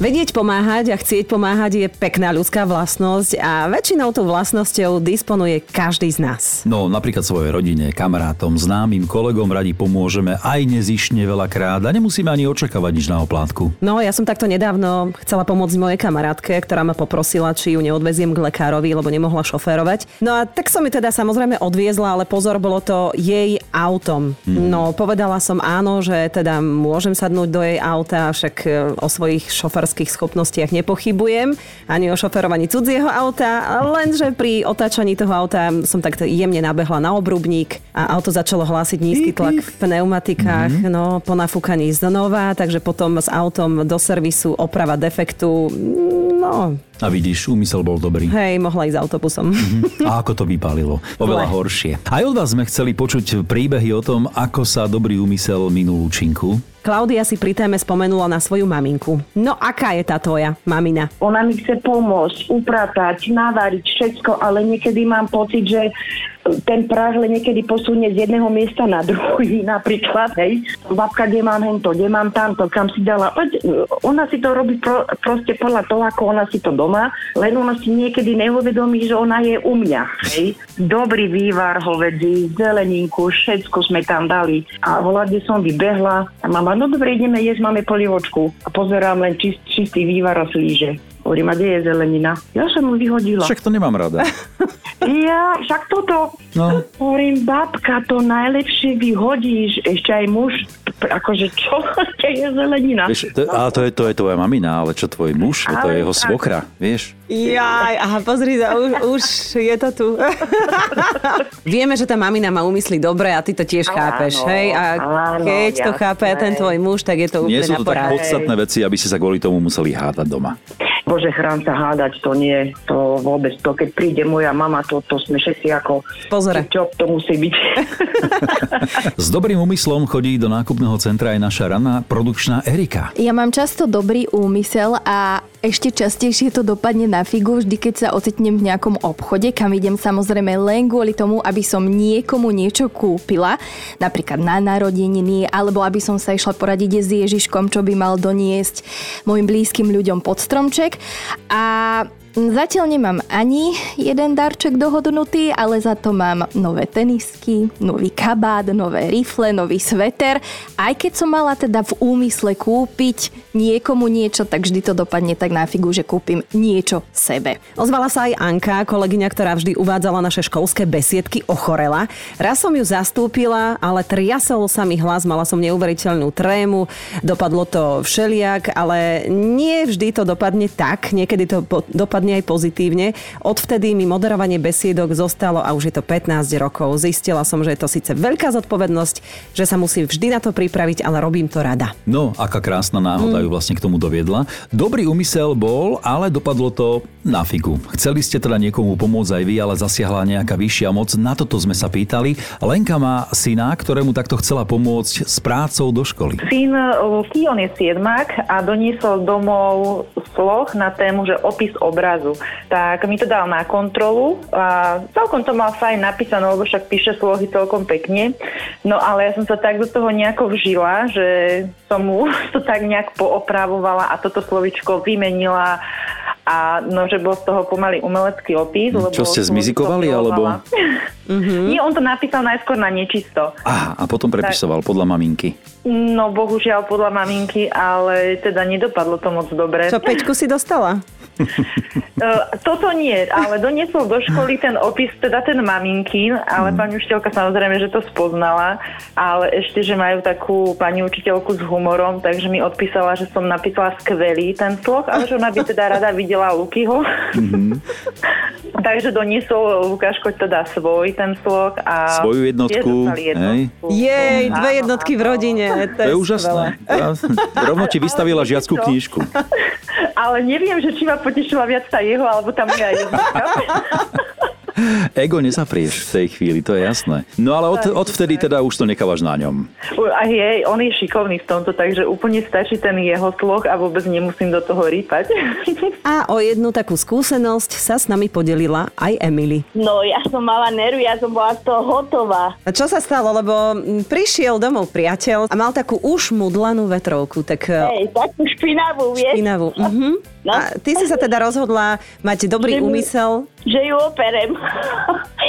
Vedieť pomáhať a chcieť pomáhať je pekná ľudská vlastnosť a väčšinou tou vlastnosťou disponuje každý z nás. No, napríklad svojej rodine, kamarátom, známym, kolegom radi pomôžeme aj nezišne veľakrát a nemusíme ani očakávať nič na oplátku. No, ja som takto nedávno chcela pomôcť mojej kamarátke, ktorá ma poprosila, či ju neodveziem k lekárovi, lebo nemohla šoférovať. No a tak som mi teda samozrejme odviezla, ale pozor, bolo to jej autom. No, povedala som áno, že teda môžem sadnúť do jej auta, však e, o svojich šoferských schopnostiach nepochybujem, ani o šoferovaní cudzieho auta, lenže pri otáčaní toho auta som takto jemne nabehla na obrubník a auto začalo hlásiť nízky tlak v pneumatikách, no po nafúkaní znova, takže potom s autom do servisu oprava defektu, no A vidíš, úmysel bol dobrý. hej, mohla ísť autobusom. A ako to vypálilo? Oveľa Zle. horšie. Aj od vás sme chceli počuť príbehy o tom, ako sa dobrý úmysel minul účinku. Klaudia si pri téme spomenula na svoju maminku. No aká je tá tvoja mamina? Ona mi chce pomôcť, upratať, navariť všetko, ale niekedy mám pocit, že ten prahle niekedy posunie z jedného miesta na druhý, napríklad, hej. Babka, kde mám hento, kde mám tamto, kam si dala. Veď, Ona si to robí pro, proste podľa toho, ako ona si to doma, len ona si niekedy neuvedomí, že ona je u mňa, hej. Dobrý vývar hovedzí, zeleninku, všetko sme tam dali. A volá, kde som vybehla mama, no dobre, ideme jesť, máme polivočku. A pozerám len čist, čistý vývar a slíže. Hovorím, a kde je zelenina? Ja som mu vyhodila. Však to nemám rada. Ja, však toto. No. Hovorím, babka, to najlepšie vyhodíš. Ešte aj muž, akože čo? To je zelenina. Vieš, to, ale to je, to je tvoja mamina, ale čo tvoj muž? To je Ale jeho svokra, vieš? Jaj, aha, pozri sa, už, už je to tu. Vieme, že tá mamina má úmysly dobre a ty to tiež Áno, chápeš, hej? A áno, keď to jasné. chápe ten tvoj muž, tak je to Nie úplne sú na to tak podstatné veci, aby ste sa kvôli tomu museli hádať doma. Bože, chrán sa hádať, to nie, to vôbec, to keď príde moja mama, to, to sme všetci ako... Pozore. Čo to musí byť? S dobrým úmyslom chodí do nákupného centra aj naša raná produkčná Erika. Ja mám často dobrý úmysel a ešte častejšie to dopadne na figu, vždy keď sa ocitnem v nejakom obchode, kam idem samozrejme len kvôli tomu, aby som niekomu niečo kúpila, napríklad na narodeniny, alebo aby som sa išla poradiť s Ježiškom, čo by mal doniesť mojim blízkym ľuďom pod stromček. A Zatiaľ nemám ani jeden darček dohodnutý, ale za to mám nové tenisky, nový kabát, nové rifle, nový sveter. Aj keď som mala teda v úmysle kúpiť niekomu niečo, tak vždy to dopadne tak na figu, že kúpim niečo sebe. Ozvala sa aj Anka, kolegyňa, ktorá vždy uvádzala naše školské besiedky, ochorela. Raz som ju zastúpila, ale triasol sa mi hlas, mala som neuveriteľnú trému, dopadlo to všeliak, ale nie vždy to dopadne tak, niekedy to po- dopadne aj pozitívne. Odvtedy mi moderovanie besiedok zostalo a už je to 15 rokov. Zistila som, že je to síce veľká zodpovednosť, že sa musím vždy na to pripraviť, ale robím to rada. No, aká krásna náhoda ju vlastne k tomu doviedla. Dobrý úmysel bol, ale dopadlo to na figu. Chceli ste teda niekomu pomôcť aj vy, ale zasiahla nejaká vyššia moc. Na toto sme sa pýtali. Lenka má syna, ktorému takto chcela pomôcť s prácou do školy. Syn uh, Kion je siedmak a doniesol domov sloh na tému, že opis obrazu. Tak mi to dal na kontrolu a celkom to mal fajn napísané, lebo však píše slohy celkom pekne. No ale ja som sa tak do toho nejako vžila, že som mu to tak nejak poopravovala a toto slovičko vymenila a no, že bol z toho pomaly umelecký opis. Lebo Čo ste zmizikovali, alebo- milovala. Nie, on to napísal najskôr na nečisto. Aha, a potom prepisoval podľa maminky. No bohužiaľ podľa maminky, ale teda nedopadlo to moc dobre. Čo, Peťku si dostala? Uh, toto nie, ale doniesol do školy ten opis, teda ten maminkin, ale pani učiteľka samozrejme, že to spoznala, ale ešte, že majú takú pani učiteľku s humorom, takže mi odpísala, že som napísala skvelý ten sloh, ale že ona by teda rada videla Lukyho. takže doniesol Lukáško teda svoj ten sloh a... Svoju jednotku, dostali hej. Jej, dve áno, jednotky v rodine. To, To je úžasné. Ja- Rovno ti vystavila žiackú knížku. Ale neviem, že či ma potešila viac tá jeho, alebo tá moja jednotka. Ego nezaprieš v tej chvíli, to je jasné. No ale od, odvtedy teda už to nechávaš na ňom. A jej, on je šikovný v tomto, takže úplne stačí ten jeho sloh a vôbec nemusím do toho rýpať. A o jednu takú skúsenosť sa s nami podelila aj Emily. No, ja som mala nervy, ja som bola toho hotová. A čo sa stalo? Lebo mm, prišiel domov priateľ a mal takú už mudlanú vetrovku, tak Hej, takú špinavú, vieš? špinavú. Uh-huh. No. A ty si sa teda rozhodla mať dobrý Že úmysel. že ju operem.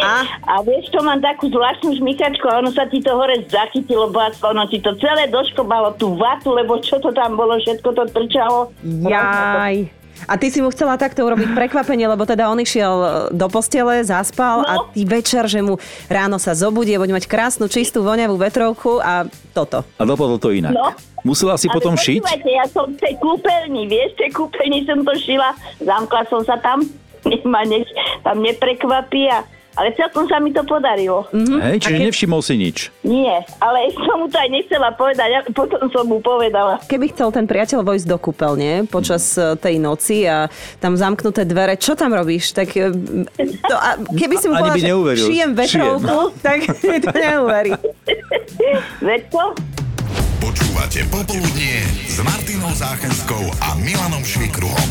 A? a vieš, to mám takú zvláštnu žmykačku a ono sa ti to hore zachytilo, bo ono ti to celé doškobalo tú vatu, lebo čo to tam bolo, všetko to trčalo. Jaj. A ty si mu chcela takto urobiť prekvapenie, lebo teda on išiel do postele, zaspal a No. ty večer, že mu ráno sa zobudí a bude mať krásnu, čistú, voňavú vetrovku a toto. A dopadlo to inak. No. Musela si potom Ale šiť? počúvajte, ja som v tej kúpeľni, vieš, v tej kúpeľni som to šila, zamkla som sa tam, nech ma nech tam neprekvapí a ale celkom sa mi to podarilo. Hej, čiže nevšimol si nič. Nie, ale som mu to aj nechcela povedať, a potom som mu povedala. Keby chcel ten priateľ vojsť do kúpeľne počas e, tej noci a tam zamknuté dvere, čo tam robíš? Tak e, to, a keby si mu Ani povedala, by že neuveril. šijem vetrovku, tak mi to neuverí. Veď to? Počúvate Popoludnie s Martinou Záchenskou a Milanom Švikruhom.